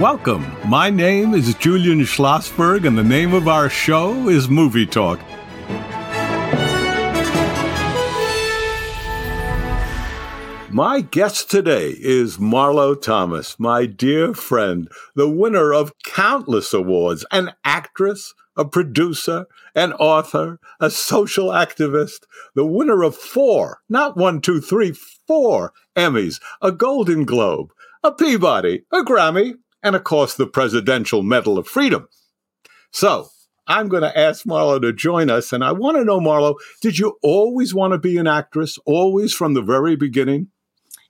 Welcome. My name is Julian Schlossberg, and the name of our show is Movie Talk. My guest today is Marlo Thomas, my dear friend, the winner of countless awards, an actress, a producer, an author, a social activist, the winner of four, not one, two, three, four Emmys, a Golden Globe, a Peabody, a Grammy, and of course the Presidential Medal of Freedom. So, I'm going to ask Marlo to join us. And I want to know, Marlo, did you always want to be an actress, always from the very beginning?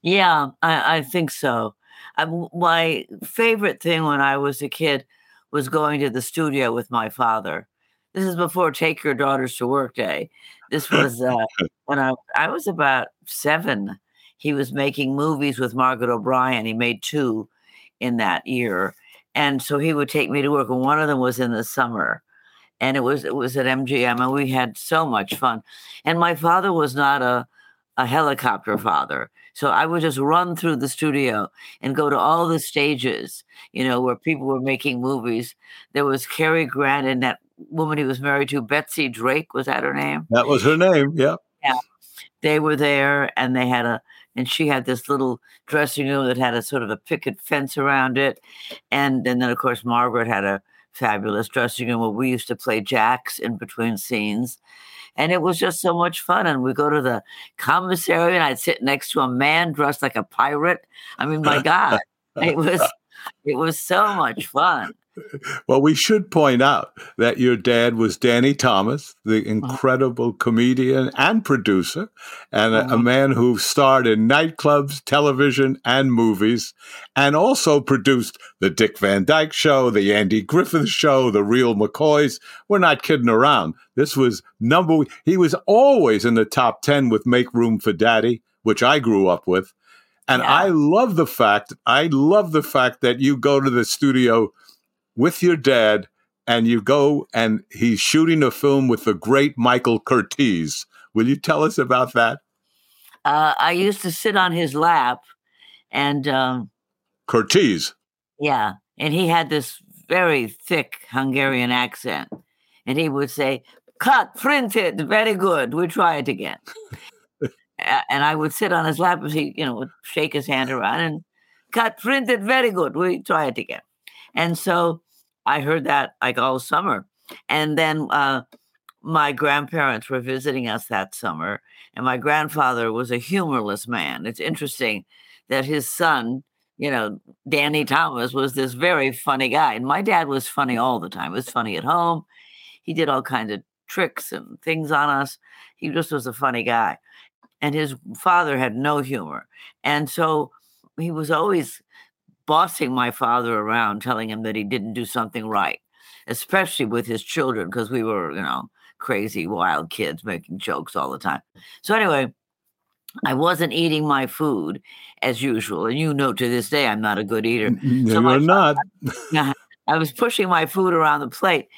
Yeah, I, I think so. I, my favorite thing when I was a kid was going to the studio with my father. This is before Take Your Daughters to Work Day. This was uh, when I, I was about seven. He was making movies with Margaret O'Brien. He made two in that year. And so he would take me to work. And one of them was in the summer. And it was it was at MGM and we had so much fun. And my father was not a a helicopter father. So I would just run through the studio and go to all the stages, you know, where people were making movies. There was Cary Grant and that woman he was married to, Betsy Drake, was that her name? That was her name, yeah. Yeah. They were there and they had a and she had this little dressing room that had a sort of a picket fence around it. And, and then of course Margaret had a fabulous dressing room where we used to play jacks in between scenes and it was just so much fun. And we go to the commissary, and I'd sit next to a man dressed like a pirate. I mean, my God, it was it was so much fun. Well, we should point out that your dad was Danny Thomas, the incredible comedian and producer, and a, a, man who starred in nightclubs, television, and movies, and also produced The Dick Van Dyke Show, The Andy Griffith Show, The Real McCoys. We're not kidding around. This was number, he was always in the top 10 with Make Room for Daddy, which I grew up with. And yeah. I love the fact, I love the fact that you go to the studio with your dad and you go and he's shooting a film with the great Michael Curtiz. Will you tell us about that? Uh, I used to sit on his lap and. Um, Curtiz. Yeah. And he had this very thick Hungarian accent. And he would say, Cut, printed, very good. We'll try it again. and I would sit on his lap as he, you know, would shake his hand around and cut, printed, very good. We try it again. And so I heard that like all summer. And then uh, my grandparents were visiting us that summer, and my grandfather was a humorless man. It's interesting that his son, you know, Danny Thomas, was this very funny guy. And my dad was funny all the time. He was funny at home. He did all kinds of tricks and things on us. He just was a funny guy. And his father had no humor. And so he was always bossing my father around, telling him that he didn't do something right, especially with his children, because we were, you know, crazy, wild kids making jokes all the time. So, anyway, I wasn't eating my food as usual. And you know, to this day, I'm not a good eater. No, so you're not. I was pushing my food around the plate.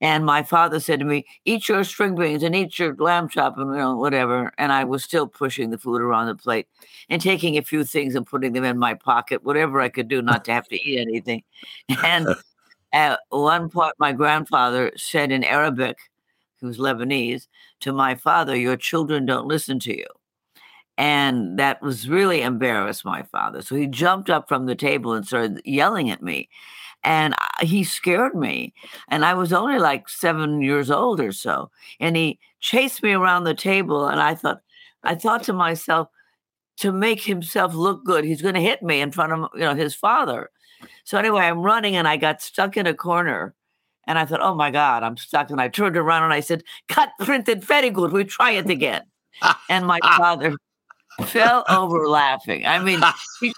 And my father said to me, "Eat your string beans and eat your lamb chop and you know whatever." And I was still pushing the food around the plate and taking a few things and putting them in my pocket, whatever I could do not to have to eat anything. And at one point, my grandfather said in Arabic, he was Lebanese, to my father, "Your children don't listen to you." And that was really embarrassed my father. So he jumped up from the table and started yelling at me and he scared me. And I was only like seven years old or so. And he chased me around the table. And I thought, I thought to myself, to make himself look good, he's going to hit me in front of you know his father. So anyway, I'm running and I got stuck in a corner. And I thought, oh my God, I'm stuck. And I turned around and I said, cut printed very good. We try it again. and my father fell over laughing. I mean, he,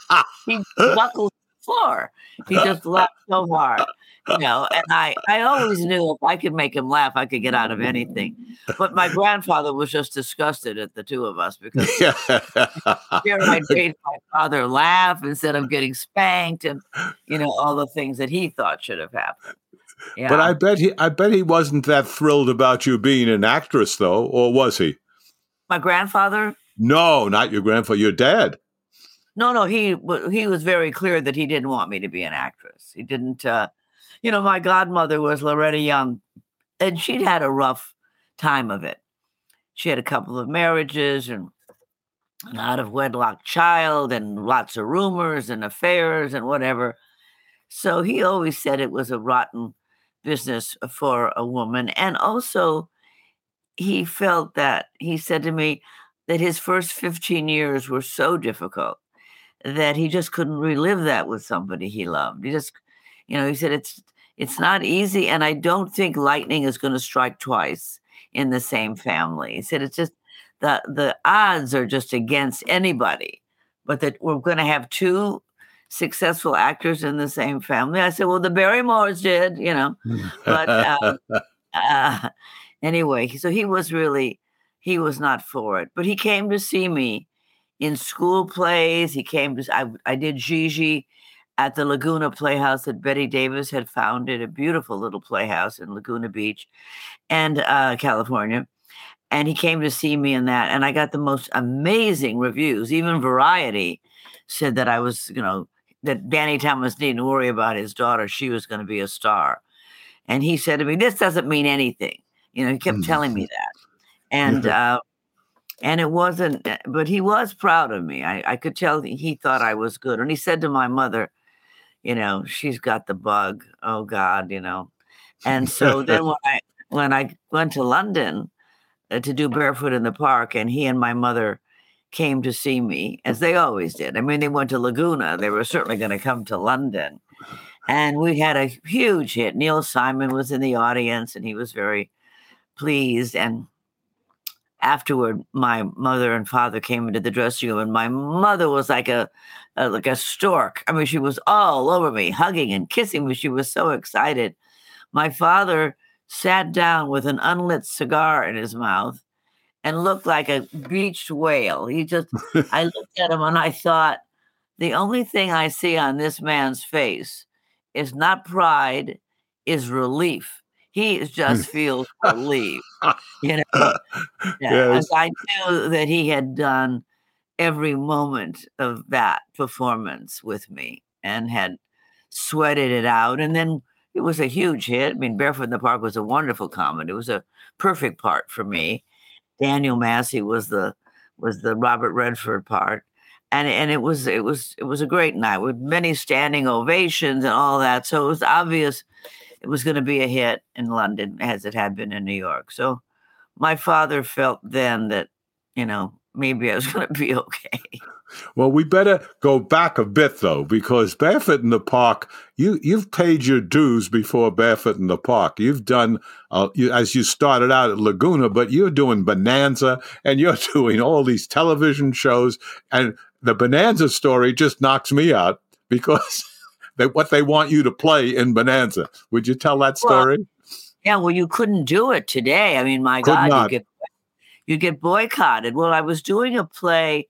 he buckled floor. He just laughed so hard, you know. And I, I always knew if I could make him laugh, I could get out of anything. But my grandfather was just disgusted at the two of us because here I made my father laugh instead of getting spanked, and you know all the things that he thought should have happened. Yeah. But I bet he, I bet he wasn't that thrilled about you being an actress, though, or was he? My grandfather? No, not your grandfather. Your dad. No, no, he he was very clear that he didn't want me to be an actress. He didn't. Uh, you know, my godmother was Loretta Young, and she'd had a rough time of it. She had a couple of marriages and an out of wedlock child, and lots of rumors and affairs and whatever. So he always said it was a rotten business for a woman, and also he felt that he said to me that his first 15 years were so difficult that he just couldn't relive that with somebody he loved. He just, you know, he said it's it's not easy, and I don't think lightning is going to strike twice in the same family. He said it's just the the odds are just against anybody, but that we're going to have two successful actors in the same family. I said, well, the Barrymores did, you know, but uh, uh, anyway, so he was really he was not for it, but he came to see me in school plays. He came to I I did Gigi at the Laguna Playhouse that Bette Davis had founded, a beautiful little playhouse in Laguna Beach, and uh, California. And he came to see me in that, and I got the most amazing reviews. Even Variety said that I was, you know, that Danny Thomas didn't worry about his daughter; she was going to be a star. And he said to me, "This doesn't mean anything." You know, he kept telling me that, and uh, and it wasn't. Eh, but he was proud of me. I, I could tell he thought I was good. And he said to my mother, "You know, she's got the bug. Oh God, you know." And so then when I when I went to London uh, to do Barefoot in the Park, and he and my mother came to see me, as they always did. I mean, they went to Laguna. They were certainly going to come to London. And we had a huge hit. Neil Simon was in the audience and he was very pleased. And afterward, my mother and father came into the dressing room, and my mother was like a, a, like a stork. I mean, she was all over me, hugging and kissing me. She was so excited. My father sat down with an unlit cigar in his mouth and looked like a beached whale. He just, I looked at him and I thought, the only thing I see on this man's face is not pride, is relief he just feels relieved. You know, yeah, yes. I knew that he had done every moment of that performance with me and had sweated it out. And then it was a huge hit. I mean, Barefoot in the Park was a wonderful comedy. It was a perfect part for me. Daniel Massey was the was the Robert Redford part. And and it was it was it was a great night with many standing ovations and all that. So it was obvious it was going to be a hit in London as it had been in New York. So my father felt then that, you know, maybe I was going to be okay. Well, we better go back a bit though, because Barefoot in the Park, you you've paid your dues before Barefoot in the Park. You've done uh, you, as you started out at Laguna, but you're doing Bonanza and you're doing all these television shows, and the Bonanza story just knocks me out because that what they want you to play in Bonanza. Would you tell that story? Well, yeah, well, you couldn't do it today. I mean, my Could God, not. you get you get boycotted. Well, I was doing a play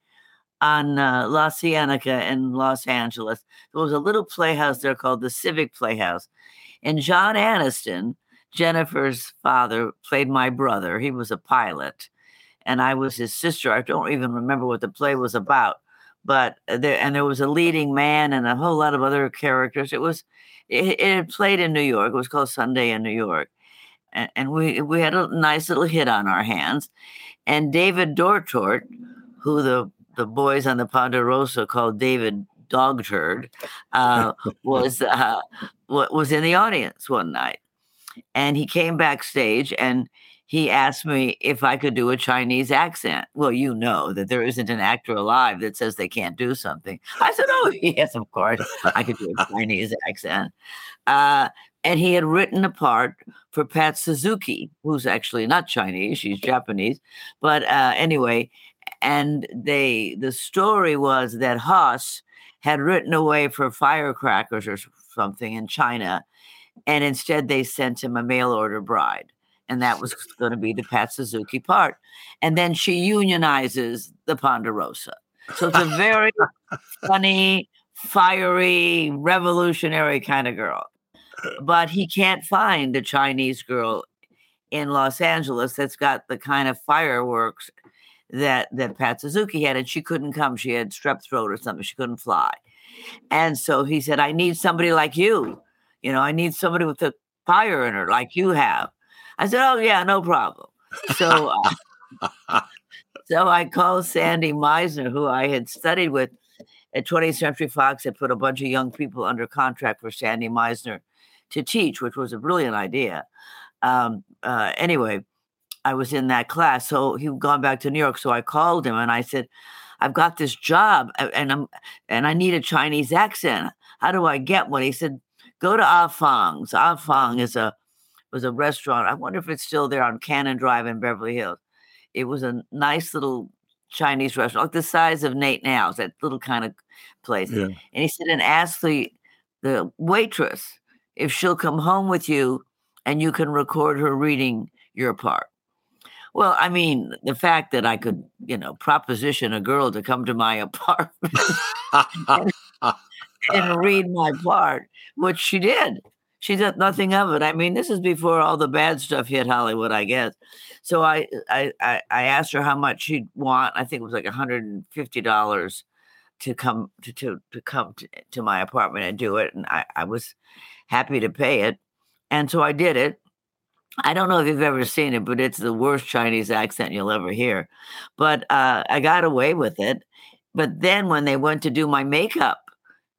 on uh, La Cienega in Los Angeles. There was a little playhouse there called the Civic Playhouse, and John Aniston, Jennifer's father, played my brother. He was a pilot, and I was his sister. I don't even remember what the play was about but there and there was a leading man and a whole lot of other characters. It was it, it played in New York. It was called Sunday in New York, and, and, we we had a nice little hit on our hands. And David Dortort, who the the boys on the Ponderosa called David Dog Turd, uh, was uh, was in the audience one night, and he came backstage and he asked me if I could do a Chinese accent. Well, you know that there isn't an actor alive that says they can't do something. I said, Oh, yes, of course, I could do a Chinese accent. Uh, and he had written a part for Pat Suzuki, who's actually not Chinese, she's Japanese. But uh, anyway, and they the story was that Hoss had written away for firecrackers or something in China, and instead they sent him a mail order bride and that was going to be the Pat Suzuki part. And then she unionizes the Ponderosa. So it's a very funny, fiery, revolutionary kind of girl. But he can't find a Chinese girl in Los Angeles that's got the kind of fireworks that that Pat Suzuki had, and she couldn't come. She had strep throat or something. She couldn't fly, and so he said, "I need somebody like you. You know, I need somebody with the fire in her like you have." I said, "Oh yeah, no problem." So, uh, so I called Sandy Meisner, who I had studied with at 20th Century Fox. Had put a bunch of young people under contract for Sandy Meisner to teach, which was a brilliant idea. Um, uh, anyway, I was in that class, so he'd gone back to New York. So I called him and I said, "I've got this job, and I'm and I need a Chinese accent. How do I get one?" He said, "Go to Ah Fong's. Ah Fong is a was a restaurant. I wonder if it's still there on Canon Drive in Beverly Hills. It was a nice little Chinese restaurant, like the size of Nate 'n Al's, that little kind of place. Yeah. And he said, and ask the the waitress if she'll come home with you and you can record her reading your part. Well, I mean, the fact that I could, you know, proposition a girl to come to my apartment and, and read my part, which she did. She did nothing of it. I mean, this is before all the bad stuff hit Hollywood, I guess. So I, I, I asked her how much she'd want. I think it was like $150 to come to, to, to come to, to my apartment and do it. And I, I was happy to pay it. And so I did it. I don't know if you've ever seen it, but it's the worst Chinese accent you'll ever hear. But uh, I got away with it. But then when they went to do my makeup,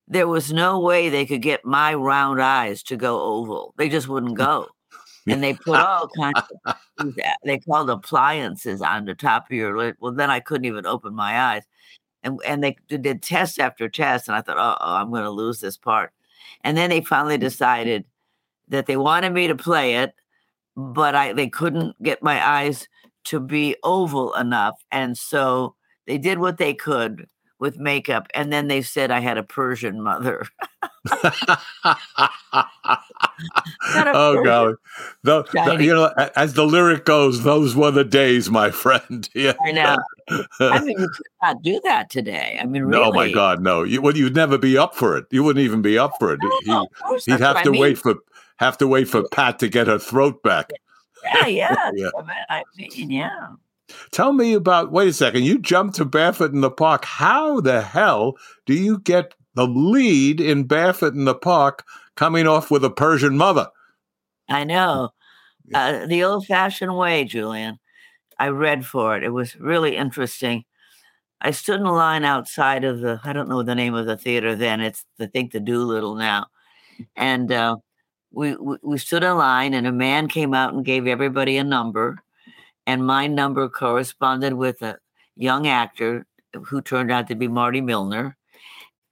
there was no way they could get my round eyes to go oval. They just wouldn't go. and they put all kinds of they called appliances on the top of your lid. Well, then I couldn't even open my eyes. And and they did test after test, and I thought, oh, I'm going to lose this part. And then they finally decided that they wanted me to play it, but I they couldn't get my eyes to be oval enough. And so they did what they could with makeup. And then they said I had a Persian mother. oh golly, the, the, you know, as the lyric goes, those were the days, my friend. Yeah, I know. I mean, you could not do that today. I mean, really. oh my God, no! You, well, you'd never be up for it. You wouldn't even be up for it. No, he, would have to I mean. wait for have to wait for Pat to get her throat back. Yeah, yeah, yeah. I mean, yeah. Tell me about. Wait a second. You jumped to Barefoot in the Park. How the hell do you get the lead in Barefoot in the Park coming off with a Persian mother? I know. Uh, the old fashioned way, Julian. I read for it. It was really interesting. I stood in a line outside of the, I don't know the name of the theater then. It's, I think, the Doolittle now. And uh, we, we, we stood in line, and a man came out and gave everybody a number. And my number corresponded with a young actor who turned out to be Marty Milner.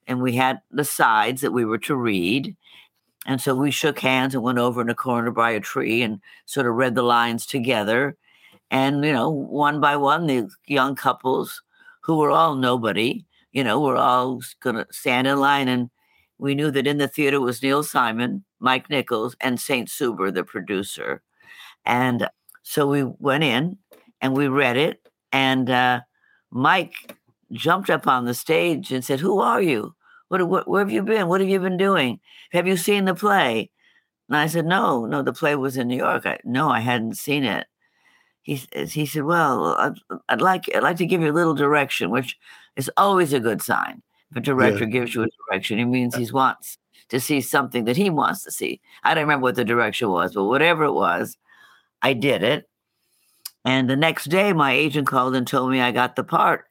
And we had the sides that we were to read. And so we shook hands and went over in a corner by a tree and sort of read the lines together. And, you know, one by one, the young couples who were all nobody, you know, were all going to stand in line. And we knew that in the theater was Neil Simon, Mike Nichols, and St. Subber, the producer. And so we went in and we read it. And uh, Mike jumped up on the stage and said, Who are you? What, what, where have you been? What have you been doing? Have you seen the play? And I said, No, no, the play was in New York. I, no, I hadn't seen it. He, he said, Well, I'd, I'd, like, I'd like to give you a little direction, which is always a good sign. If a director yeah. gives you a direction, it means he wants to see something that he wants to see. I don't remember what the direction was, but whatever it was, I did it. And the next day, my agent called and told me I got the part.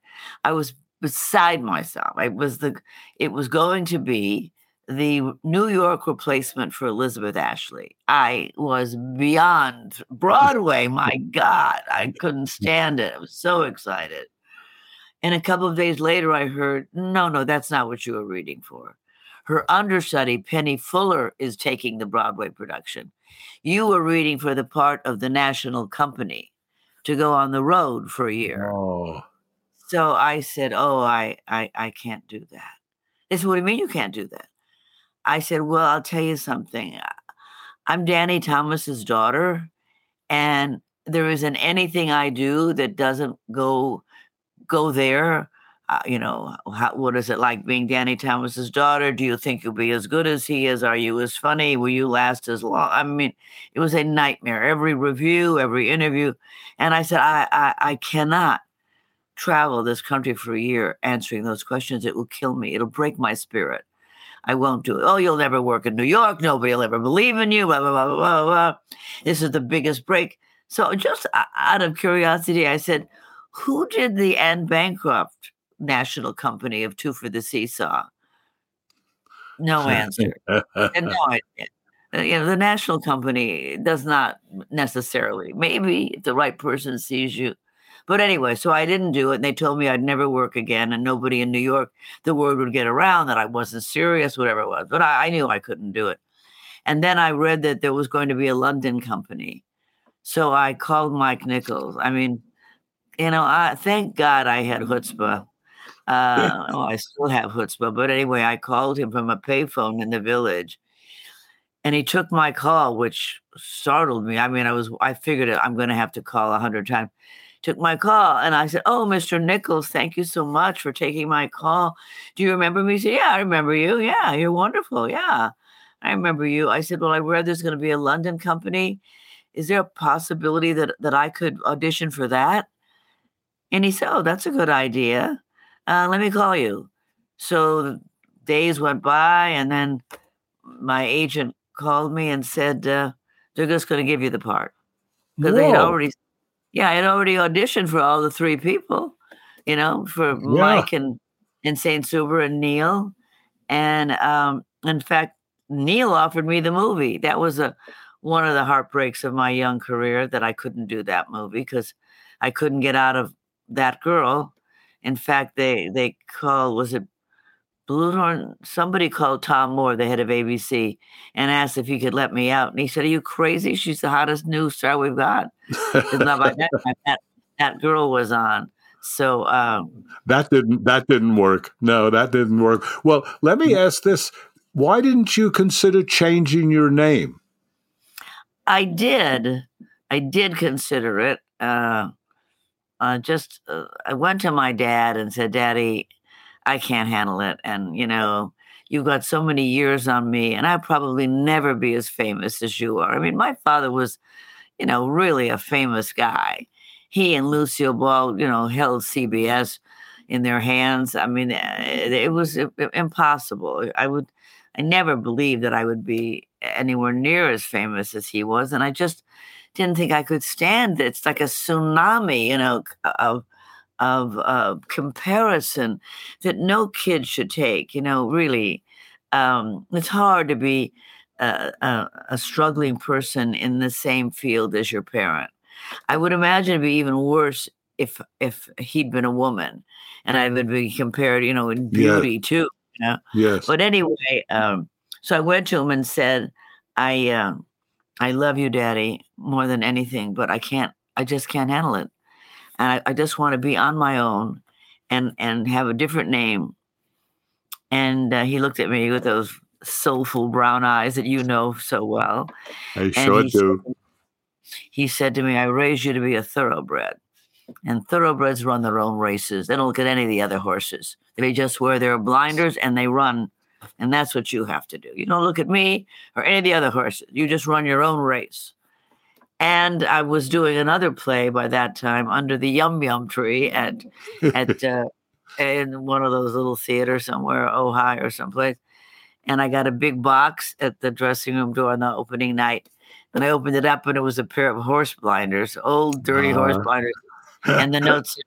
I was beside myself. I was the it was going to be the New York replacement for Elizabeth Ashley. I was beyond Broadway. My God, I couldn't stand it. I was so excited. And a couple of days later, I heard, no, no, that's not what you were reading for. Her understudy, Penny Fuller, is taking the Broadway production. You were reading for the part of the national company to go on the road for a year. Oh. So I said, "Oh, I, I, I can't do that." They said, "What do you mean you can't do that?" I said, "Well, I'll tell you something. I'm Danny Thomas's daughter, and there isn't anything I do that doesn't go go there. Uh, you know, how, what is it like being Danny Thomas's daughter? Do you think you'll be as good as he is? Are you as funny? Will you last as long? I mean, it was a nightmare. Every review, every interview, and I said, I, I, I cannot travel this country for a year answering those questions, it will kill me. It'll break my spirit. I won't do it. Oh, you'll never work in New York. Nobody will ever believe in you. Blah, blah, blah, blah, blah. This is the biggest break. So, just out of curiosity, I said, Who did the Anne Bancroft national company of Two for the Seesaw? No answer. and no idea. Uh, you know, the national company does not necessarily. Maybe if the right person sees you. But anyway, so I didn't do it. And they told me I'd never work again. And nobody in New York, the word would get around that I wasn't serious, whatever it was. But I, I knew I couldn't do it. And then I read that there was going to be a London company. So I called Mike Nichols. I mean, you know, I thank God I had chutzpah. Uh, oh, I still have chutzpah. But anyway, I called him from a payphone in the village and he took my call, which startled me. I mean, I was I figured I'm going to have to call a hundred times. Took my call, and I said, "Oh, Mr. Nichols, thank you so much for taking my call. Do you remember me?" He said, "Yeah, I remember you. Yeah, you're wonderful. Yeah, I remember you." I said, "Well, I read there's going to be a London company. Is there a possibility that that I could audition for that?" And he said, "Oh, that's a good idea. Uh, let me call you." So days went by, and then my agent called me and said uh, they're just going to give you the part because they had already, yeah, I had already auditioned for all the three people, you know, for yeah. Mike and and Saint Subber and Neil, and um, in fact, Neil offered me the movie. That was a one of the heartbreaks of my young career that I couldn't do that movie because I couldn't get out of that girl. In fact, they they called was it Bluhdorn, somebody called Tom Moore, the head of ABC, and asked if he could let me out. And he said, Are you crazy? She's the hottest new star we've got. that, that, that girl was on. So um, that didn't that didn't work. No, that didn't work. Well, let me ask this: Why didn't you consider changing your name? I did. I did consider it. Uh, uh, just uh, I went to my dad and said, "Daddy, I can't handle it. And, you know, you've got so many years on me, and I'll probably never be as famous as you are. I mean, my father was, you know, really a famous guy. He and Lucille Ball, you know, held CBS in their hands. I mean, eh, it was impossible. I would, I never believed that I would be anywhere near as famous as he was. And I just didn't think I could stand it. It's like a tsunami, you know, of of uh, comparison that no kid should take. You know, really, um, it's hard to be a, a, a, struggling person in the same field as your parent. I would imagine it'd be even worse if if he'd been a woman, and I would be compared, you know, in beauty too. You know? Yes. But anyway, um, so I went to him and said, "I uh, I love you, Daddy, more than anything, but I can't. I just can't handle it." and I, I just want to be on my own and and have a different name. And uh, he looked at me with those soulful brown eyes that you know so well. I sure he do. Said, he said to me, "I raised you to be a thoroughbred." And thoroughbreds run their own races. They don't look at any of the other horses. They just wear their blinders and they run. And that's what you have to do. You don't look at me or any of the other horses. You just run your own race. And I was doing another play by that time under the Yum Yum tree at at uh, in one of those little theaters somewhere, Ohio or someplace. And I got a big box at the dressing room door on the opening night. And I opened it up and it was a pair of horse blinders, old dirty uh-huh. horse blinders. And the notes: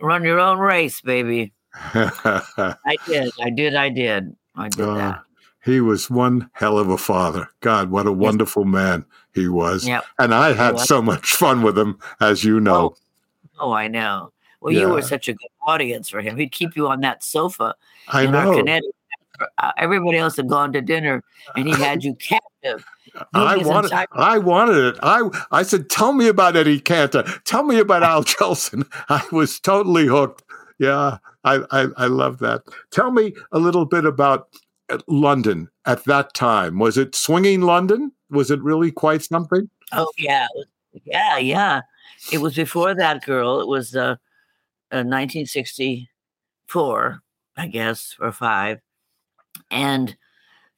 "Run your own race, baby." I did. I did. I did. I did uh, that. He was one hell of a father. God, what a wonderful man he was. Yep. And I had so much fun with him, as you know. Oh, oh I know. Well, yeah. you were such a good audience for him. He'd keep you on that sofa I in know. Connecticut. Uh, everybody else had gone to dinner, and he had you captive. I wanted, I wanted it. I, I said, "Tell me about Eddie Cantor. Tell me about Al Jolson." I was totally hooked. Yeah, I, I, I love that. Tell me a little bit about London at that time. Was it swinging London? Was it really quite something? Oh yeah, yeah, yeah. It was before that girl. It was uh, uh 1964, I guess, or five, and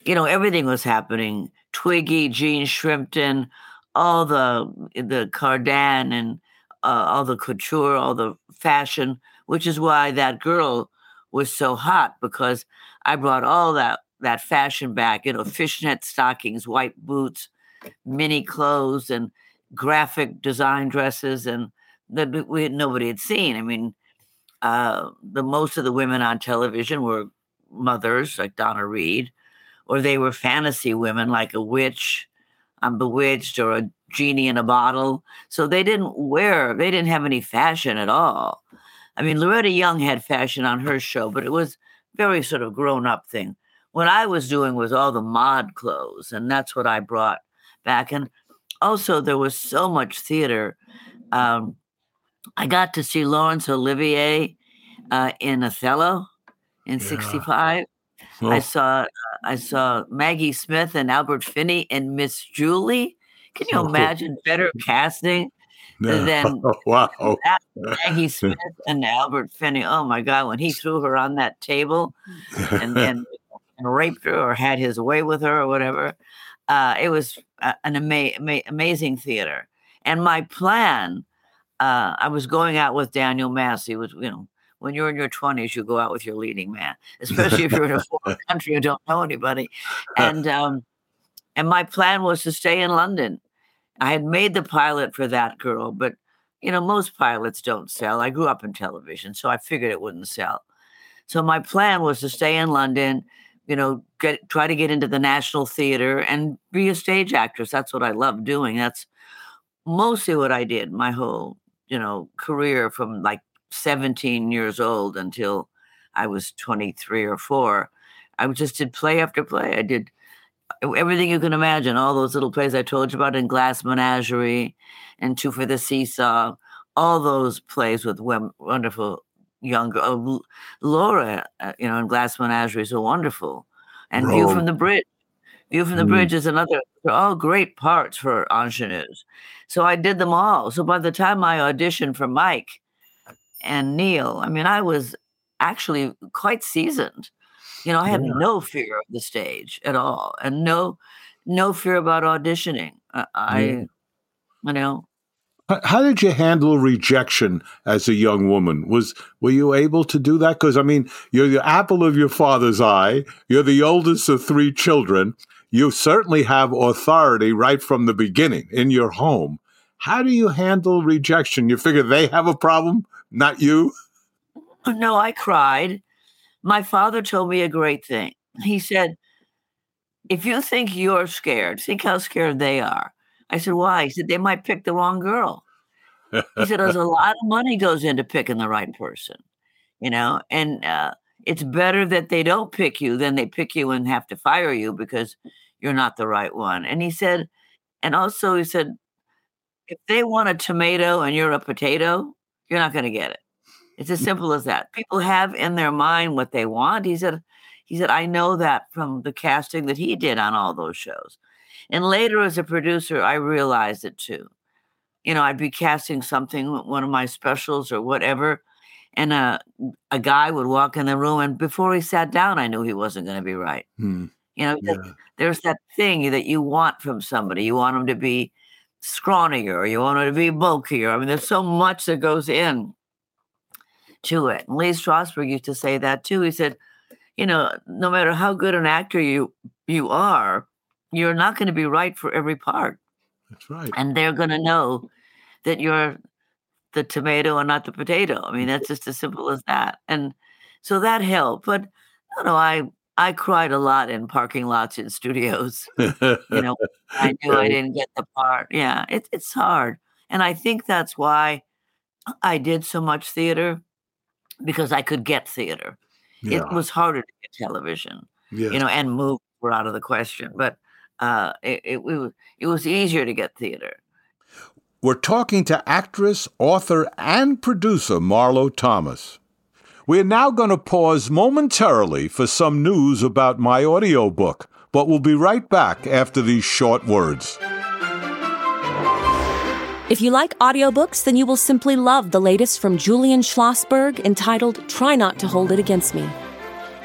you know everything was happening. Twiggy, Jean Shrimpton, all the the Cardin and uh, all the couture, all the fashion which is why that girl was so hot because I brought all that that fashion back, you know, fishnet stockings, white boots, mini clothes, and graphic design dresses, and that we nobody had seen. I mean, uh, the most of the women on television were mothers like Donna Reed, or they were fantasy women like a witch on Bewitched or a genie in a bottle. So they didn't wear, they didn't have any fashion at all. I mean, Loretta Young had fashion on her show, but it was very sort of grown up thing. What I was doing was all the mod clothes, and that's what I brought back. And also, there was so much theater. Um, I got to see Laurence Olivier uh, in Othello in '65. Yeah. I saw uh, I saw Maggie Smith and Albert Finney and Miss Julie. Can you oh. imagine better casting no. than wow. Maggie Smith and Albert Finney? Oh my God! When he threw her on that table and then raped her or had his way with her or whatever, uh, it was an ama- ama- amazing theater. And my plan, uh, I was going out with Daniel Massey, was you know when you're in your 20s, you go out with your leading man, especially if you're in a foreign country and don't know anybody. And um, and my plan was to stay in London. I had made the pilot for that girl, but you know most pilots don't sell. I grew up in television, so I figured it wouldn't sell. So my plan was to stay in London, you know, get try to get into the National Theater and be a stage actress. That's what I love doing. That's mostly what I did my whole, you know, career from like 17 years old until I was 23 or 4. I just did play after play. I did everything you can imagine, all those little plays I told you about in Glass Menagerie and Two for the Seesaw, all those plays with wonderful young uh, Laura, uh, you know, in Glass Menagerie is wonderful. And View from the Bridge. View from the mm. Bridge is another, they're all great parts for ingenues. So I did them all. So by the time I auditioned for Mike, and Neil. I mean, I was actually quite seasoned. You know, I had yeah. no fear of the stage at all, and no, no fear about auditioning. Uh, I, I you know. How did you handle rejection as a young woman? Was were you able to do that? Because I mean, you're the apple of your father's eye. You're the oldest of three children. You certainly have authority right from the beginning in your home. How do you handle rejection? You figure they have a problem, not you? Oh, no, I cried. My father told me a great thing. He said, If you think you're scared, think how scared they are. I said, Why? He said, They might pick the wrong girl. He said, There's a lot of money goes into picking the right person, you know, and uh, it's better that they don't pick you than they pick you and have to fire you because you're not the right one. And he said, and also he said, if they want a tomato and you're a potato, you're not going to get it. It's as simple as that. People have in their mind what they want. He said, he said, I know that from the casting that he did on all those shows. And later as a producer, I realized it too. You know, I'd be casting something, one of my specials or whatever, and a, a guy would walk in the room, and before he sat down, I knew he wasn't going to be right. Hmm. You know, yeah. there's that thing that you want from somebody. You want them to be scrawnier, you want it to be bulkier. I mean, there's so much that goes in to it. And Lee Strasberg used to say that too. He said, you know, no matter how good an actor you you are, you're not going to be right for every part. That's right. And they're going to know that you're the tomato and not the potato. I mean, that's just as simple as that. And so that helped. But you know, I I cried a lot in parking lots in studios. you know, I knew I didn't get the part. Yeah, it, it's hard. And I think that's why I did so much theater because I could get theater. Yeah. It was harder to get television, you know, and movies were out of the question. But uh, it, it, it, it was easier to get theater. We're talking to actress, author, and producer Marlo Thomas. We're now going to pause momentarily for some news about my audiobook, but we'll be right back after these short words. If you like audiobooks, then you will simply love the latest from Julian Schlossberg entitled Try Not to Hold It Against Me.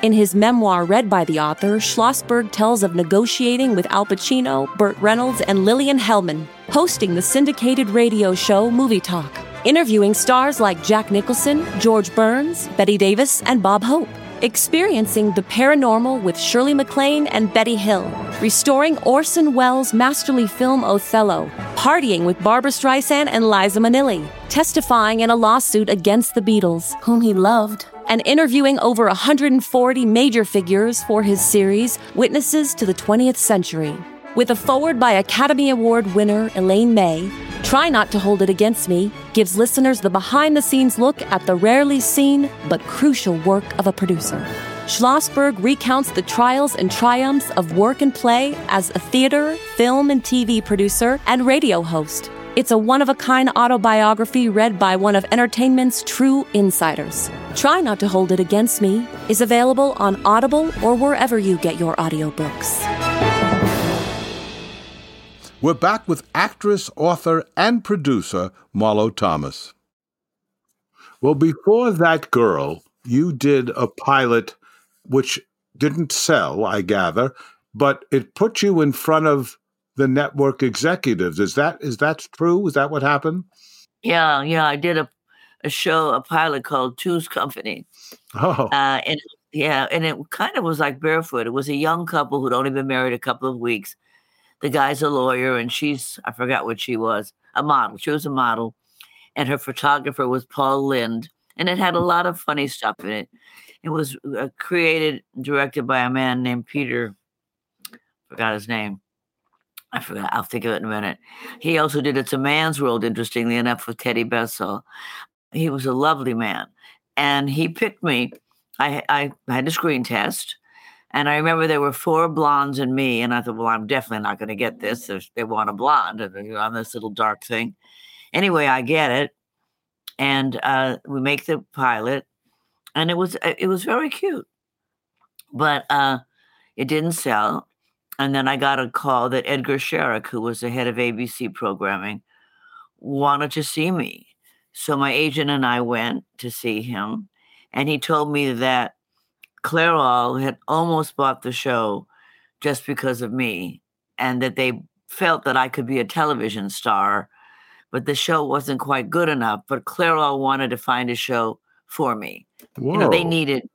In his memoir read by the author, Schlossberg tells of negotiating with Al Pacino, Burt Reynolds, and Lillian Hellman, hosting the syndicated radio show Movie Talk interviewing stars like Jack Nicholson, George Burns, Bette Davis, and Bob Hope. Experiencing the paranormal with Shirley MacLaine and Betty Hill, restoring Orson Welles' masterly film Othello, partying with Barbra Streisand and Liza Minnelli, testifying in a lawsuit against the Beatles, whom he loved, and interviewing over 140 major figures for his series Witnesses to the 20th Century. With a forward by Academy Award winner Elaine May, Try Not to Hold It Against Me gives listeners the behind the scenes look at the rarely seen but crucial work of a producer. Schlossberg recounts the trials and triumphs of work and play as a theater, film, and TV producer and radio host. It's a one of a kind autobiography read by one of entertainment's true insiders. Try Not to Hold It Against Me is available on Audible or wherever you get your audiobooks. We're back with actress, author, and producer Marlo Thomas. Well, before that girl, you did a pilot which didn't sell, I gather, but it put you in front of the network executives. Is that is that true? Is that what happened? Yeah, yeah. I did a a show, a pilot called Two's Company. Oh, Uh, and yeah, and it kind of was like barefoot. It was a young couple who'd only been married a couple of weeks. The guy's a lawyer, and she's I forgot what she was, a model. She was a model, and her photographer was Paul Lynde, and it had a lot of funny stuff in it. It was uh, created, directed by a man named Peter. Forgot his name. I forgot. I'll think of it in a minute. He also did It's a Man's World, interestingly enough, with Teddy Bessell. He was a lovely man. And he picked me. I, I had a screen test. And I remember there were four blondes and me. And I thought, well, I'm definitely not going to get this. If they want a blonde uh, on this little dark thing. Anyway, I get it. And uh, we make the pilot. And it was uh, it was very cute. But uh, it didn't sell. And then I got a call that Edgar Scherick, who was the head of ABC programming, wanted to see me. So my agent and I went to see him. And he told me that Clairol had almost bought the show just because of me, and that they felt that I could be a television star, but the show wasn't quite good enough. But Clairol wanted to find a show for me. whoa. You know, they needed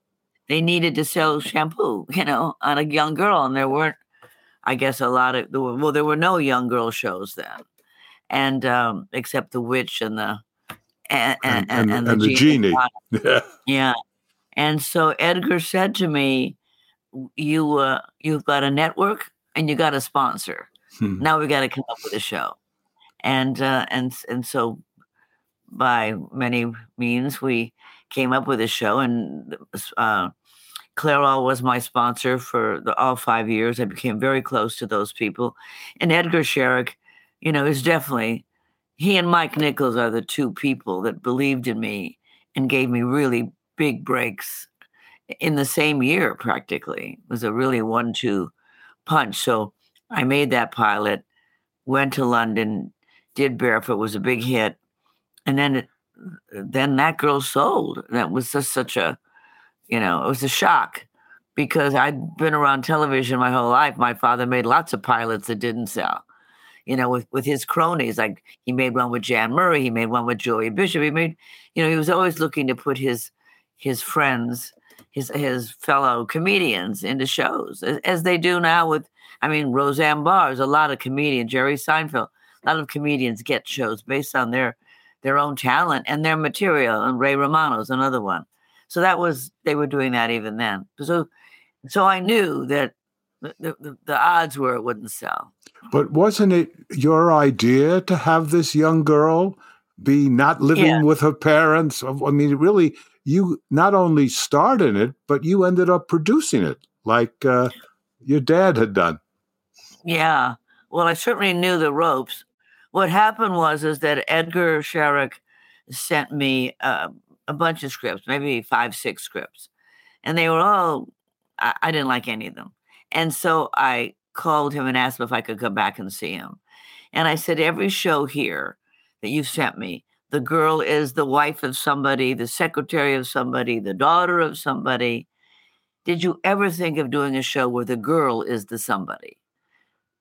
they needed to sell shampoo, you know, on a young girl, and there weren't, I guess, a lot of well, there were no young girl shows then, and um, except the witch and the and and, And- and, and the genie. yeah. yeah. And so Edgar said to me, "You uh, you've got a network and you got a sponsor. Hmm. Now we got to come up with a show." And uh, and and so by many means we came up with a show and uh, Clairol was my sponsor for the, all five years. I became very close to those people. And Edgar Scherick, you know, is definitely, he and Mike Nichols are the two people that believed in me and gave me really big breaks in the same year, practically. It was a really one two punch. So I made that pilot, went to London, did Barefoot, was a big hit. And then it, then that girl sold. That was just such a, you know, it was a shock because I'd been around television my whole life. My father made lots of pilots that didn't sell. You know, with, with his cronies, like he made one with Jan Murray, he made one with Joey Bishop. He made, you know, he was always looking to put his his friends, his his fellow comedians into shows, as, as they do now with, I mean, Roseanne Barr is a lot of comedians, Jerry Seinfeld, a lot of comedians get shows based on their their own talent and their material. And Ray Romano's another one. So that was they were doing that even then. So so I knew that the, the, the odds were it wouldn't sell. But wasn't it your idea to have this young girl be not living Yeah. with her parents? I mean, really, you not only starred in it, but you ended up producing it like uh, your dad had done. Yeah. Well, I certainly knew the ropes. What happened was is that Edgar Scherick sent me uh, a bunch of scripts, maybe five, six scripts, and they were all I, I didn't like any of them. And so I called him and asked him if I could come back and see him. And I said, every show here that you sent me, the girl is the wife of somebody, the secretary of somebody, the daughter of somebody. Did you ever think of doing a show where the girl is the somebody?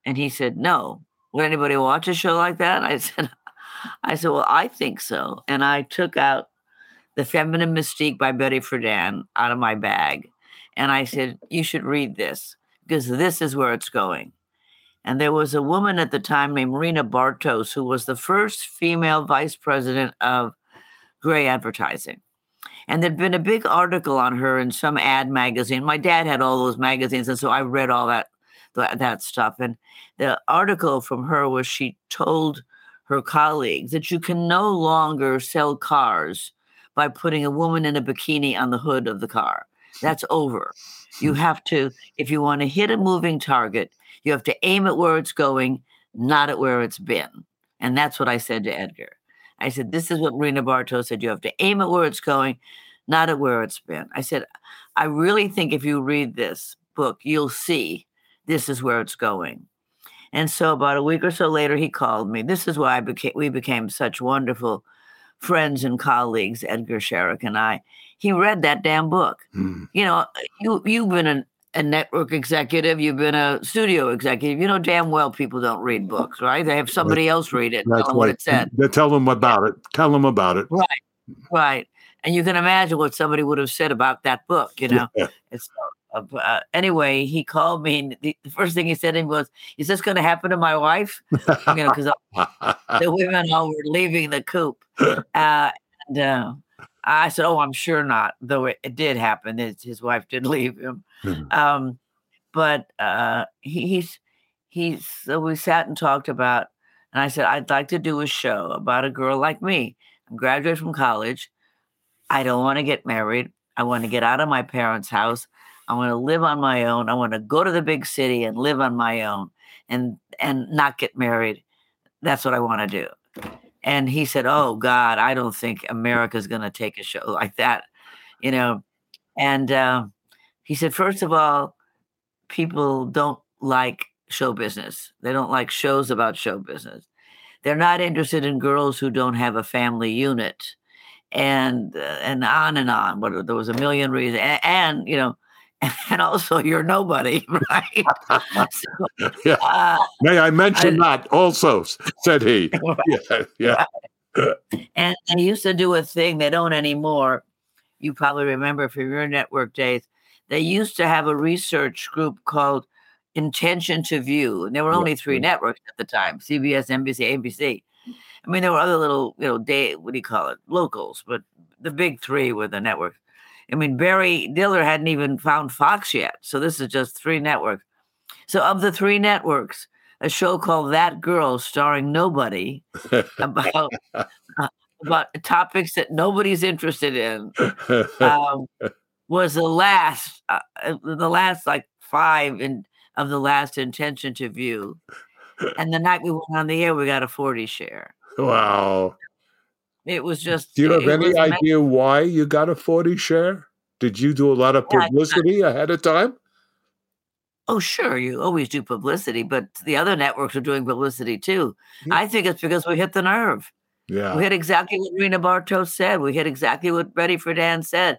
And he said, No. Would anybody watch a show like that? I said, I said, Well, I think so. And I took out The Feminine Mystique by Betty Friedan out of my bag. And I said, You should read this because this is where it's going. And there was a woman at the time named Marina Bartos, who was the first female vice president of Grey Advertising. And there'd been a big article on her in some ad magazine. My dad had all those magazines, and so I read all that that stuff. And the article from her was she told her colleagues that you can no longer sell cars by putting a woman in a bikini on the hood of the car. That's over. You have to, if you want to hit a moving target, you have to aim at where it's going, not at where it's been. And that's what I said to Edgar. I said, This is what Marina Bartos said. You have to aim at where it's going, not at where it's been. I said, I really think if you read this book, you'll see this is where it's going. And so about a week or so later, he called me. This is why I became, we became such wonderful friends and colleagues, Edgar Scherick and I. He read that damn book. Mm. You know, you you've been an, a network executive, you've been a studio executive. You know damn well people don't read books, right? They have somebody else read it, That's tell them right. what it said. They tell them about it. Tell them about it. Right, right. And you can imagine what somebody would have said about that book. You know, yeah. it's uh, anyway, he called me, and the, the, first thing he said to me was, "Is this going to happen to my wife?" you know, because the women all were leaving the coop, uh, and uh, I said, "Oh, I'm sure not." Though it, it did happen, his, his, wife did leave him. Mm-hmm. Um, but uh, he, he's he's so we sat and talked about, and I said, "I'd like to do a show about a girl like me. I'm graduated from college. I don't want to get married. I want to get out of my parents' house." I want to live on my own. I want to go to the big city and live on my own and and not get married. That's what I want to do. And he said, "Oh God, I don't think America's going to take a show like that." You know, and uh, he said, first of all, people don't like show business. They don't like shows about show business. They're not interested in girls who don't have a family unit, and uh, and on and on. But there was a million reasons, and, and you know, and also you're nobody, right? so, yeah. Uh, May I mention I, that also, said he. yeah, yeah. and they used to do a thing they don't anymore. You probably remember from your network days. They used to have a research group called Intention to View, and there were only three networks at the time: CBS, NBC, ABC. I mean, there were other little, you know, day what do you call it, locals, but the big three were the networks. I mean, Barry Diller hadn't even found Fox yet. So this is just three networks. So of the three networks, a show called That Girl, starring nobody, about uh, about topics that nobody's interested in, um, was the last, uh, uh, the last like five in of the last intention to view. And the night we went on the air, we got a forty share. Wow. It was just. Do you have any idea why you got a 40 share? Did you do a lot of publicity yeah, ahead of time? Oh, sure. You always do publicity, but the other networks are doing publicity too. Yeah. I think it's because we hit the nerve. Yeah. We hit exactly what Rena Bartos said. We hit exactly what Betty Friedan said.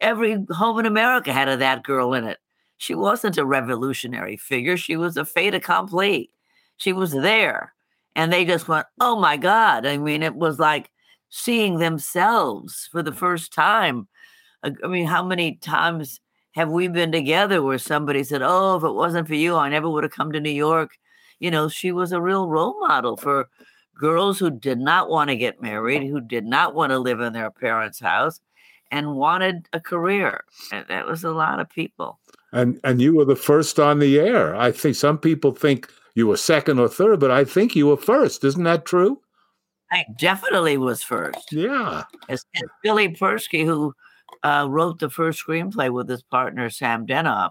Every home in America had a that girl in it. She wasn't a revolutionary figure. She was a fait accompli. She was there. And they just went, oh my God. I mean, it was like seeing themselves for the first time. I mean, how many times have we been together where somebody said, Oh, if it wasn't for you, I never would have come to New York? You know, she was a real role model for girls who did not want to get married, who did not want to live in their parents' house, and wanted a career. And that was a lot of people. And and you were the first on the air. I think some people think you were second or third, but I think you were first. Isn't that true? I definitely was first. Yeah. It's, it's Billy Persky who uh, wrote the first screenplay with his partner Sam Denoff.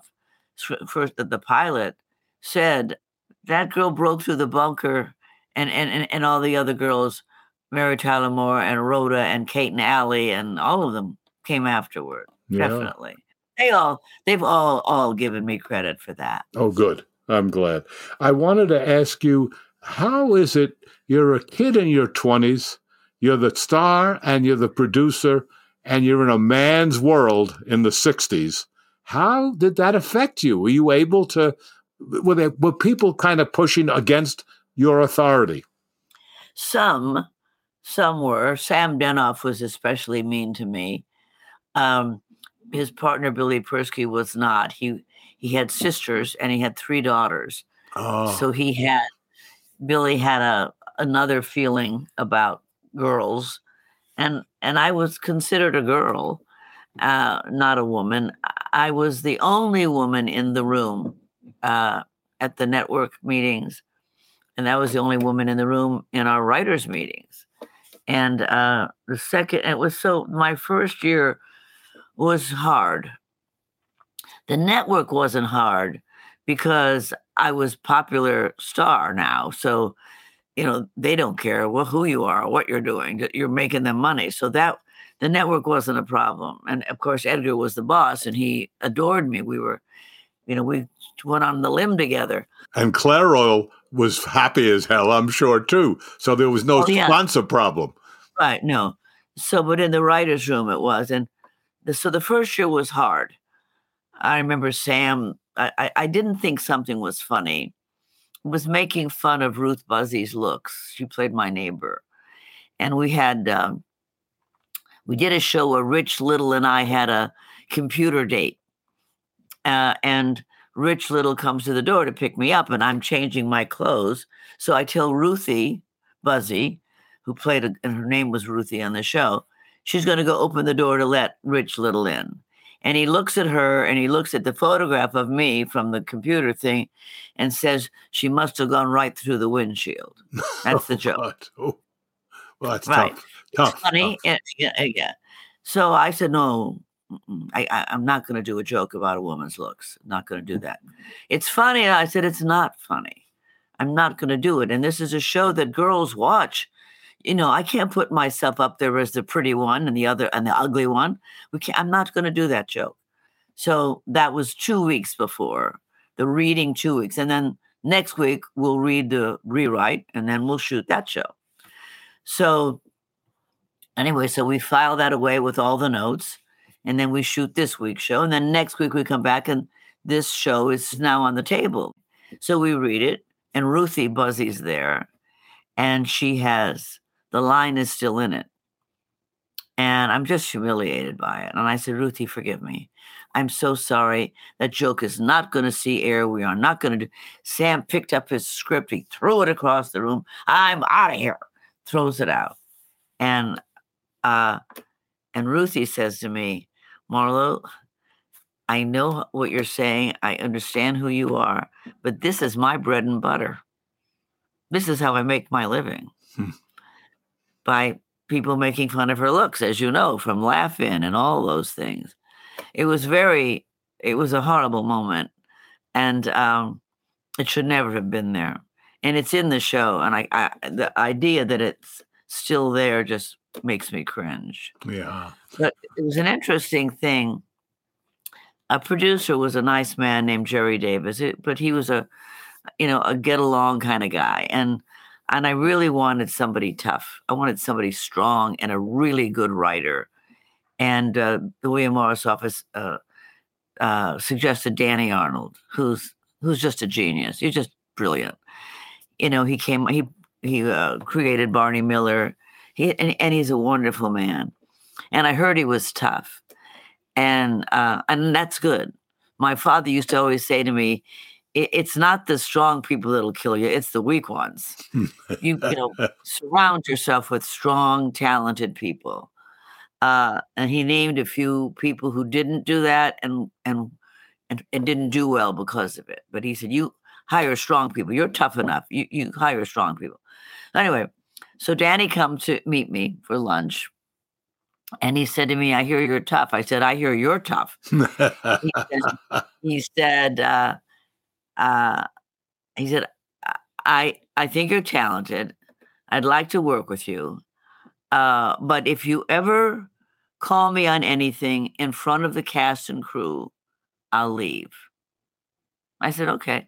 First, the, the pilot said that girl broke through the bunker, and and and, and all the other girls, Mary Tyler Moore and Rhoda and Kate and Allie and all of them came afterward. Yeah. Definitely, they all they've all all given me credit for that. Oh, good. I'm glad. I wanted to ask you, how is it you're a kid in your 20s, you're the star and you're the producer, and you're in a man's world in the 60s. How did that affect you? Were you able to, were, they, were people kind of pushing against your authority? Some, some were. Sam Denoff was especially mean to me. Um, his partner Billy Persky was not. He he had sisters and he had three daughters. Oh. So he had Billy had a another feeling about girls, and and I was considered a girl, uh, not a woman. I was the only woman in the room uh, at the network meetings, and that was the only woman in the room in our writers' meetings. And uh, the second, it was so my first year was hard. The network wasn't hard because I was popular star now. So, you know, they don't care well who you are, what you're doing. You're making them money. So that the network wasn't a problem. And of course, Edgar was the boss, and he adored me. We were, you know, we went on the limb together. And Clairol was happy as hell, I'm sure too. So there was no Oh, yeah. sponsor problem. Right. No. So, but in the writer's room it was. And so the first year was hard. I remember Sam, I, I, didn't think something was funny, was making fun of Ruth Buzzi's looks. She played my neighbor. And we had, um, we did a show where Rich Little and I had a computer date. Uh, and Rich Little comes to the door to pick me up, and I'm changing my clothes. So I tell Ruthie Buzzi, who played, a, and her name was Ruthie on the show, she's going to go open the door to let Rich Little in. And he looks at her and he looks at the photograph of me from the computer thing and says, She must have gone right through the windshield. That's the joke. Oh. Well, that's Right. tough. It's Tough. funny. tough. yeah, uh, yeah. So I said, no, I, I, I'm not going to do a joke about a woman's looks. I'm not going to do that. It's funny. I said, it's not funny. I'm not going to do it. And this is a show that girls watch. You know, I can't put myself up there as the pretty one and the other and the ugly one. We can't, I'm not going to do that joke. So that was two weeks before the reading, two weeks. And then next week, we'll read the rewrite and then we'll shoot that show. So anyway, so we file that away with all the notes, and then we shoot this week's show, and then next week we come back and this show is now on the table. So we read it, and Ruthie Buzzi's there, and she has the line is still in it. And I'm just humiliated by it. And I said, Ruthie, forgive me. I'm so sorry. That joke is not going to see air. We are not going to do. Sam picked up his script. He threw it across the room. I'm out of here. Throws it out. And uh, and Ruthie says to me, Marlo, I know what you're saying. I understand who you are, but this is my bread and butter. This is how I make my living Hmm. By people making fun of her looks, as you know, from Laugh In and all those things. It was very, it was a horrible moment. And um, it should never have been there. And it's in the show. And I, I the idea that it's still there just makes me cringe. Yeah. But it was an interesting thing. A producer was a nice man named Jerry Davis, it, but he was a, you know, a get along kind of guy, and and I really wanted somebody tough. I wanted somebody strong and a really good writer. And uh, the William Morris office uh, uh, suggested Danny Arnold, who's who's just a genius. He's just brilliant. You know, he came he he uh, created Barney Miller. He and, and he's a wonderful man and I heard he was tough, and uh, and that's good. My father used to always say to me, "I- "It's not the strong people that'll kill you; it's the weak ones." you you know, surround yourself with strong, talented people. Uh, and he named a few people who didn't do that and and and and didn't do well because of it. But he said, "You hire strong people. You're tough enough. You you hire strong people." Anyway, so Danny come to meet me for lunch and he said to me, I hear you're tough. I said, I hear you're tough. He said, he said, uh, uh, he said, I, I think you're talented. I'd like to work with you. Uh, but if you ever call me on anything in front of the cast and crew, I'll leave. I said, okay.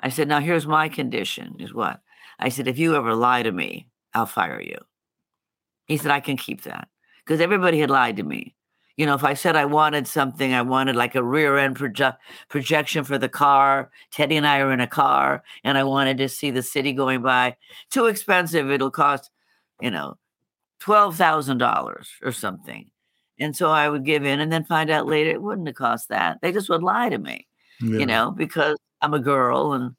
I said, now here's my condition is what? I said, if you ever lie to me, I'll fire you. He said, I can keep that because everybody had lied to me. You know, if I said I wanted something, I wanted like a rear end proje- projection for the car. Teddy and I are in a car and I wanted to see the city going by. Too expensive. It'll cost you know, twelve thousand dollars or something. And so I would give in and then find out later it wouldn't have cost that. They just would lie to me, Yeah. you know, because I'm a girl and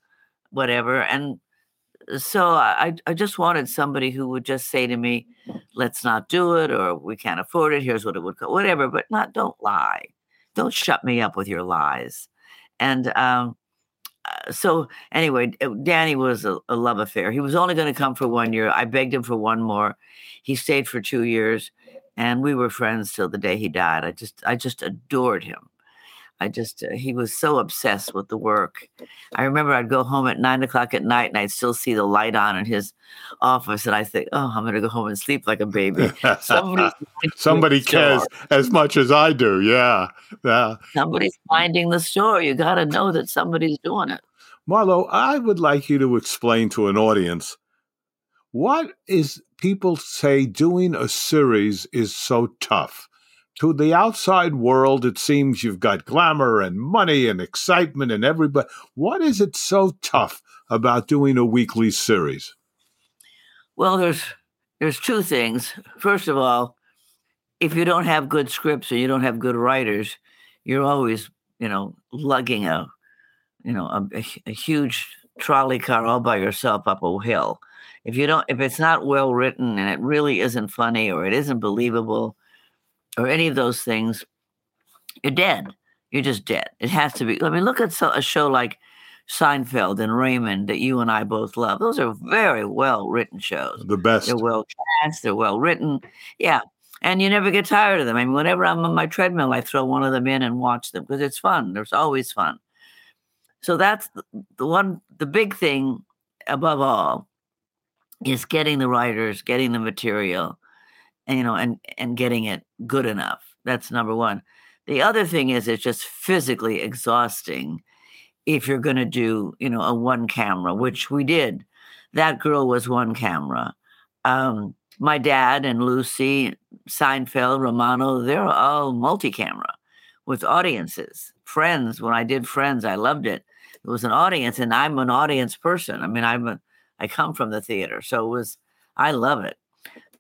whatever. And so I, I just wanted somebody who would just say to me, let's not do it, or we can't afford it. Here's what it would cost, whatever, but not, don't lie. Don't shut me up with your lies. And um, uh, so anyway, uh, Danny was a, a love affair. He was only going to come for one year. I begged him for one more. He stayed for two years, and we were friends till the day he died. I just, I just adored him. I just, uh, he was so obsessed with the work. I remember I'd go home at nine o'clock at night, and I'd still see the light on in his office, and I think, oh, I'm going to go home and sleep like a baby. Somebody cares as much as I do. Yeah. Yeah. Somebody's finding the store. You got to know that somebody's doing it. Marlo, I would like you to explain to an audience what is people say doing a series is so tough. To the outside world, it seems you've got glamour and money and excitement and everybody. What is it so tough about doing a weekly series? Well, there's there's two things. First of all, if you don't have good scripts or you don't have good writers, you're always, you know, lugging a, you know, a, a, huge trolley car all by yourself up a hill. If you don't, if it's not well written and it really isn't funny or it isn't believable, or any of those things, you're dead. You're just dead. It has to be. I mean, look at so, a show like Seinfeld and Raymond that you and I both love. Those are very well written shows. The best. They're well cast. They're well written. Yeah, and you never get tired of them. I mean, whenever I'm on my treadmill, I throw one of them in and watch them because it's fun. There's always fun. So that's the- the one. The big thing above all is getting the writers, getting the material, and you know, and and getting it good enough. That's number one. The other thing is it's just physically exhausting if you're going to do, you know, a one camera, which we did. That girl was one camera. Um, my dad and Lucy, Seinfeld, Romano, they're all multi-camera with audiences. Friends, when I did Friends, I loved it. It was an audience, and I'm an audience person. I mean, I'm a, I come from the theater, so it was. I love it.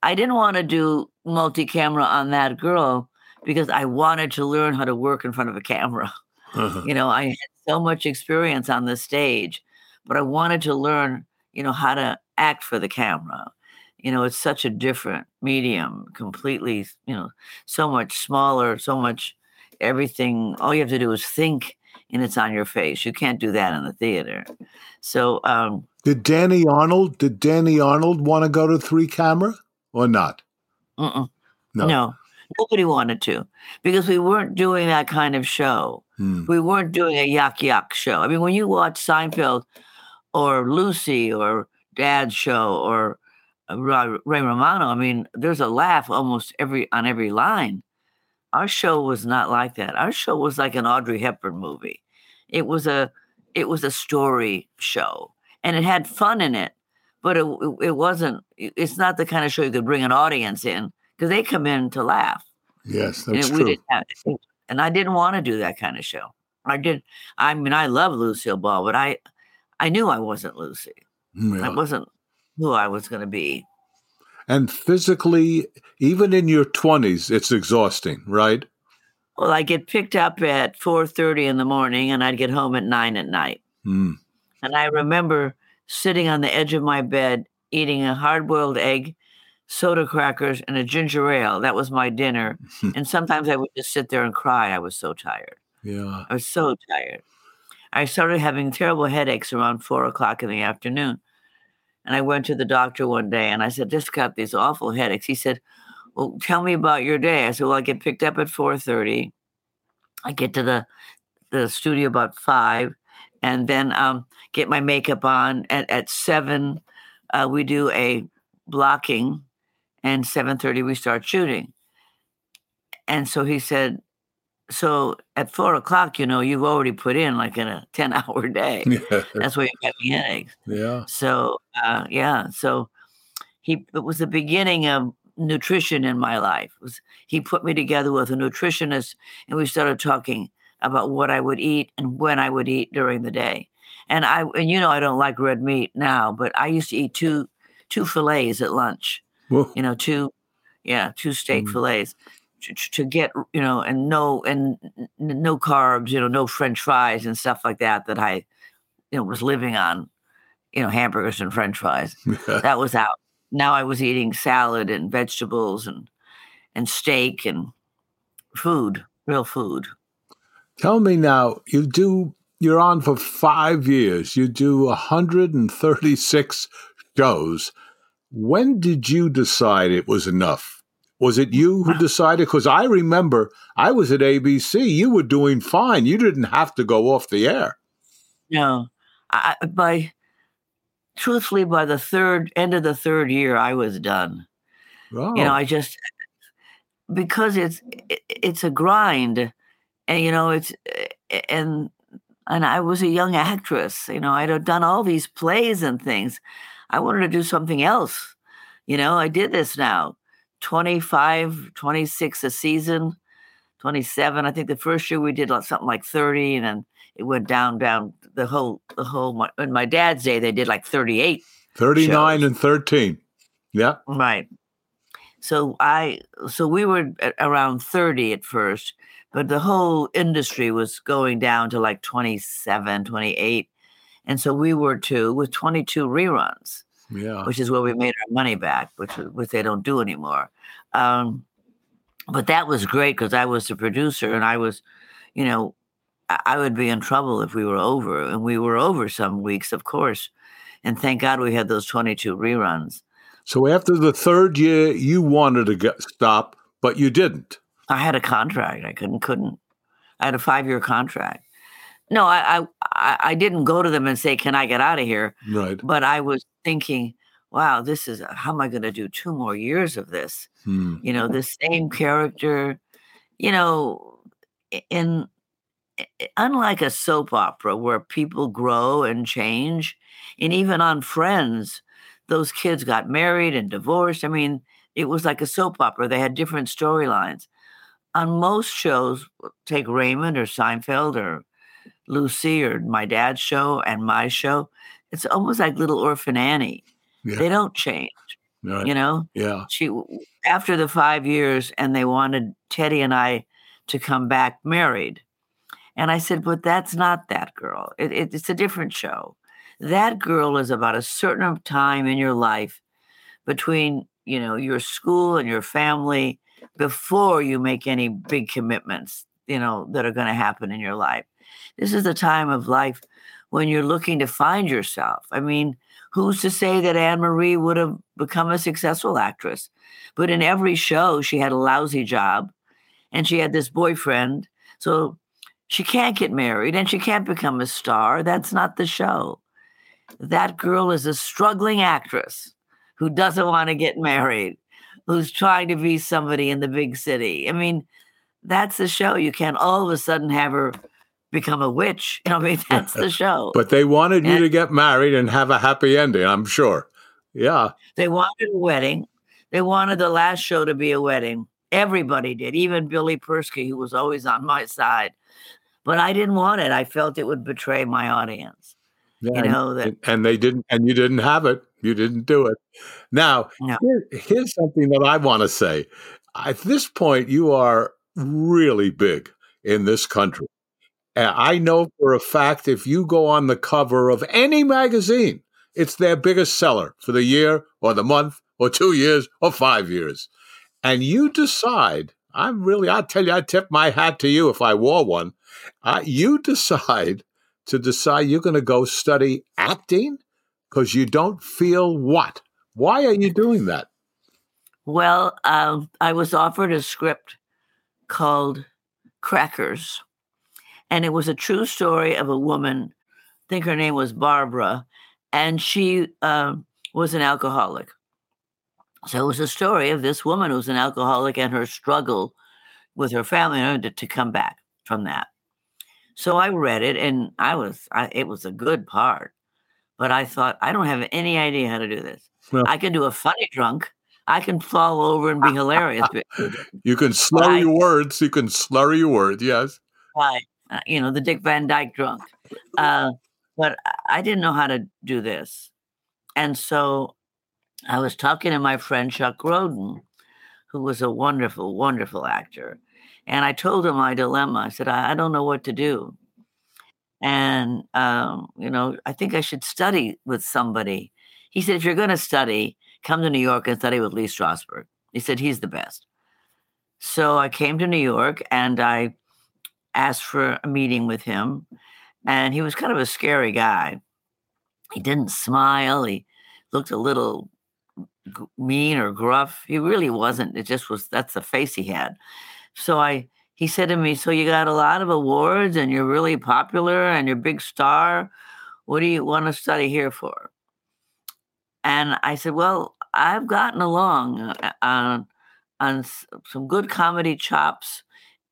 I didn't want to do multi-camera on that girl because I wanted to learn how to work in front of a camera. Uh-huh. You know, I had so much experience on the stage, but I wanted to learn, you know, how to act for the camera. You know, it's such a different medium, completely, you know, so much smaller, so much everything. All you have to do is think and it's on your face. You can't do that in the theater. So, um, Did Danny Arnold? Did Danny Arnold want to go to three camera or not? mm-mm, No. no, nobody wanted to because we weren't doing that kind of show. Hmm. we weren't doing a yak yak show. I mean, when you watch Seinfeld or Lucy or Dad's show or uh, Ray Romano, I mean, there's a laugh almost every on every line. Our show was not like that. Our show was like an Audrey Hepburn movie. It was a it was a story show, and it had fun in it, but it it wasn't. It's not the kind of show you could bring an audience in because they come in to laugh. Yes, And that's we true. have, and I didn't want to do that kind of show. I did. I mean, I love Lucille Ball, but I, I knew I wasn't Lucy. Yeah. I wasn't who I was going to be. And physically, even in your 20s, it's exhausting, right? Well, I get picked up at four thirty in the morning, and I'd get home at nine at night. Hmm. And I remember sitting on the edge of my bed eating a hard-boiled egg, soda crackers, and a ginger ale. That was my dinner. and sometimes I would just sit there and cry. I was so tired. Yeah. I was so tired. I started having terrible headaches around four o'clock in the afternoon. And I went to the doctor one day and I said, just got these awful headaches. He said, Well, tell me about your day. I said, Well, I get picked up at 4:30. I get to the the studio about five, and then um, get my makeup on at, at seven. Uh, we do a blocking, and 7:30 we start shooting. And so he said, so at four o'clock, you know, you've already put in like in a 10 hour day. Yeah. That's why you're having headaches. yeah. So, uh, yeah. So he, it was the beginning of nutrition in my life. Was, he put me together with a nutritionist and we started talking about what I would eat and when I would eat during the day. And I, and you know, I don't like red meat now, but I used to eat two, two fillets at lunch. Whoa. You know, two, yeah, two steak Mm. fillets to, to get, you know, and no, and no carbs, you know, no French fries and stuff like that. That I, you know, was living on, you know, hamburgers and French fries. That was out. Now I was eating salad and vegetables and and steak and food, real food. Tell me now, you do, you're on for five years. You do 136 shows. When did you decide it was enough? Was it you who decided? Because I remember I was at ABC. You were doing fine. You didn't have to go off the air. No, I, I- by truthfully, by the third end of the third year, I was done. Oh, You know, I just because it's it, it's a grind, and you know it's eh, and and I was a young actress. You know, I'd have done all these plays and things. I wanted to do something else. You know, I did this now 25, 26 a season, 27. I think the first year we did something like 30, and then it went down, down the whole, the whole. My, in my dad's day, they did like 38. 39 shows. and 13. Yeah. Right. So I so we were at around 30 at first, but the whole industry was going down to like 27, 28. And so we were too with 22 reruns, Yeah. which is where we made our money back, which which they don't do anymore. Um, but that was great because I was the producer and I was, you know, I would be in trouble if we were over, and we were over some weeks, of course. And thank God we had those 22 reruns. So after the third year, you wanted to get, stop, but you didn't. I had a contract. I couldn't couldn't. I had a five year contract. No, I, I I didn't go to them and say, "Can I get out of here?" Right. But I was thinking, "Wow, this is how am I going to do two more years of this?" Hmm. You know, the same character. You know, in unlike a soap opera where people grow and change, and even on Friends, those kids got married and divorced. I mean, it was like a soap opera. They had different storylines. On most shows, take Raymond or Seinfeld or Lucy or my dad's show and my show, it's almost like Little Orphan Annie. Yeah. They don't change, Right. you know? Yeah. she after the five years and they wanted teddy and i to come back married and i said but that's not that girl it, it- it's a different show that girl is about a certain time in your life between you know your school and your family before you make any big commitments you know that are going to happen in your life this is the time of life when you're looking to find yourself i mean who's to say that Ann Marie would have become a successful actress? But in every show, she had a lousy job and she had this boyfriend. So she can't get married and she can't become a star. That's not the show. That girl is a struggling actress who doesn't want to get married, who's trying to be somebody in the big city. I mean, that's the show. You can't all of a sudden have her become a witch. You know, I mean, that's the show. But they wanted you to get married and have a happy ending, I'm sure. Yeah. They wanted a wedding. They wanted the last show to be a wedding. Everybody did, even Billy Persky, who was always on my side. But I didn't want it. I felt it would betray my audience. yeah. You know that and, and they didn't, and you didn't have it. You didn't do it. Now, No. here- here's something that I want to say. At this point, you are really big in this country. And I know for a fact if you go on the cover of any magazine, it's their biggest seller for the year or the month or two years or five years. And you decide, I'm really, I tell you, I tip my hat to you if I wore one. Uh, you decide to decide you're going to go study acting because you don't feel what? Why are you doing that? Well, um, I was offered a script called Crackers, and it was a true story of a woman. I think her name was Barbara, and she um, was an alcoholic. So it was a story of this woman who's an alcoholic and her struggle with her family in order to come back from that. So I read it, and I was I, it was a good part, but I thought I don't have any idea how to do this. Well- I can do a funny drunk. I can fall over and be hilarious. You can slur I- your words. You can slur your words. Yes. Right. Uh, you know, the Dick Van Dyke drunk. Uh, but I- didn't know how to do this. And so I was talking to my friend Chuck Grodin, who was a wonderful, wonderful actor. And I told him my dilemma. I said, I, I don't know what to do. And, um, you know, I think I should study with somebody. He said, if you're going to study, come to New York and study with Lee Strasberg. He said, he's the best. So I came to New York and I asked for a meeting with him. And he was kind of a scary guy. He didn't smile. He looked a little mean or gruff. He really wasn't. It just was that's the face he had. So I he said to me, So you got a lot of awards and you're really popular and you're a big star. What do you want to study here for? And I said, Well, I've gotten along uh, on, on some good comedy chops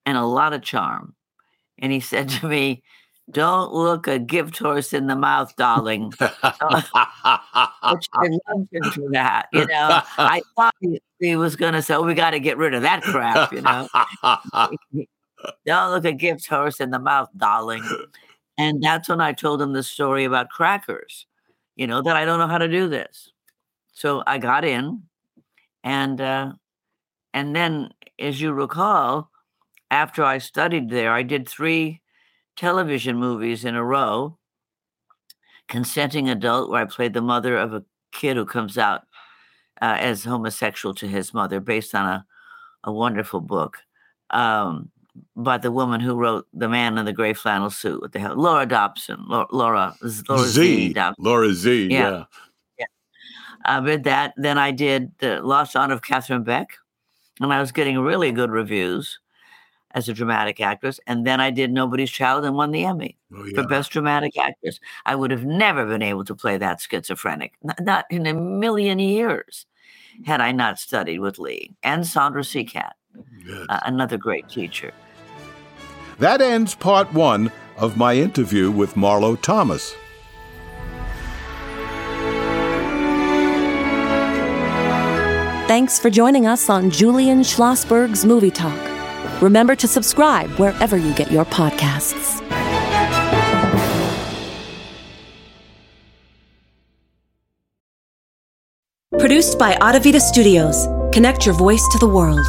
and a lot of charm. And he said to me, don't look a gift horse in the mouth, darling. Which I loved him for that. You know, I thought he, was going to say, oh, we got to get rid of that crap, you know. Don't look a gift horse in the mouth, darling. And that's when I told him the story about crackers, you know, that I don't know how to do this. So I got in and uh, and then as you recall, after I studied there, I did three television movies in a row. Consenting Adult, where I played the mother of a kid who comes out uh, as homosexual to his mother, based on a, a wonderful book um, by the woman who wrote The Man in the Gray Flannel Suit. What the hell? Laura Hobson. Laura, Laura, Laura Z. Z Hobson. Laura Z, yeah. yeah. yeah. I did that. Then I did The Lost Honor of Catherine Beck, and I was getting really good reviews as a dramatic actress. And then I did Nobody's Child and won the Emmy oh, yeah. for Best Dramatic Actress. I would have never been able to play that schizophrenic, not in a million years, had I not studied with Lee and Sandra Seacat, uh, another great teacher. That ends part one of my interview with Marlo Thomas. Thanks for joining us on Julian Schlossberg's Movie Talk. Remember to subscribe wherever you get your podcasts. Produced by Adavita Studios. Connect your voice to the world.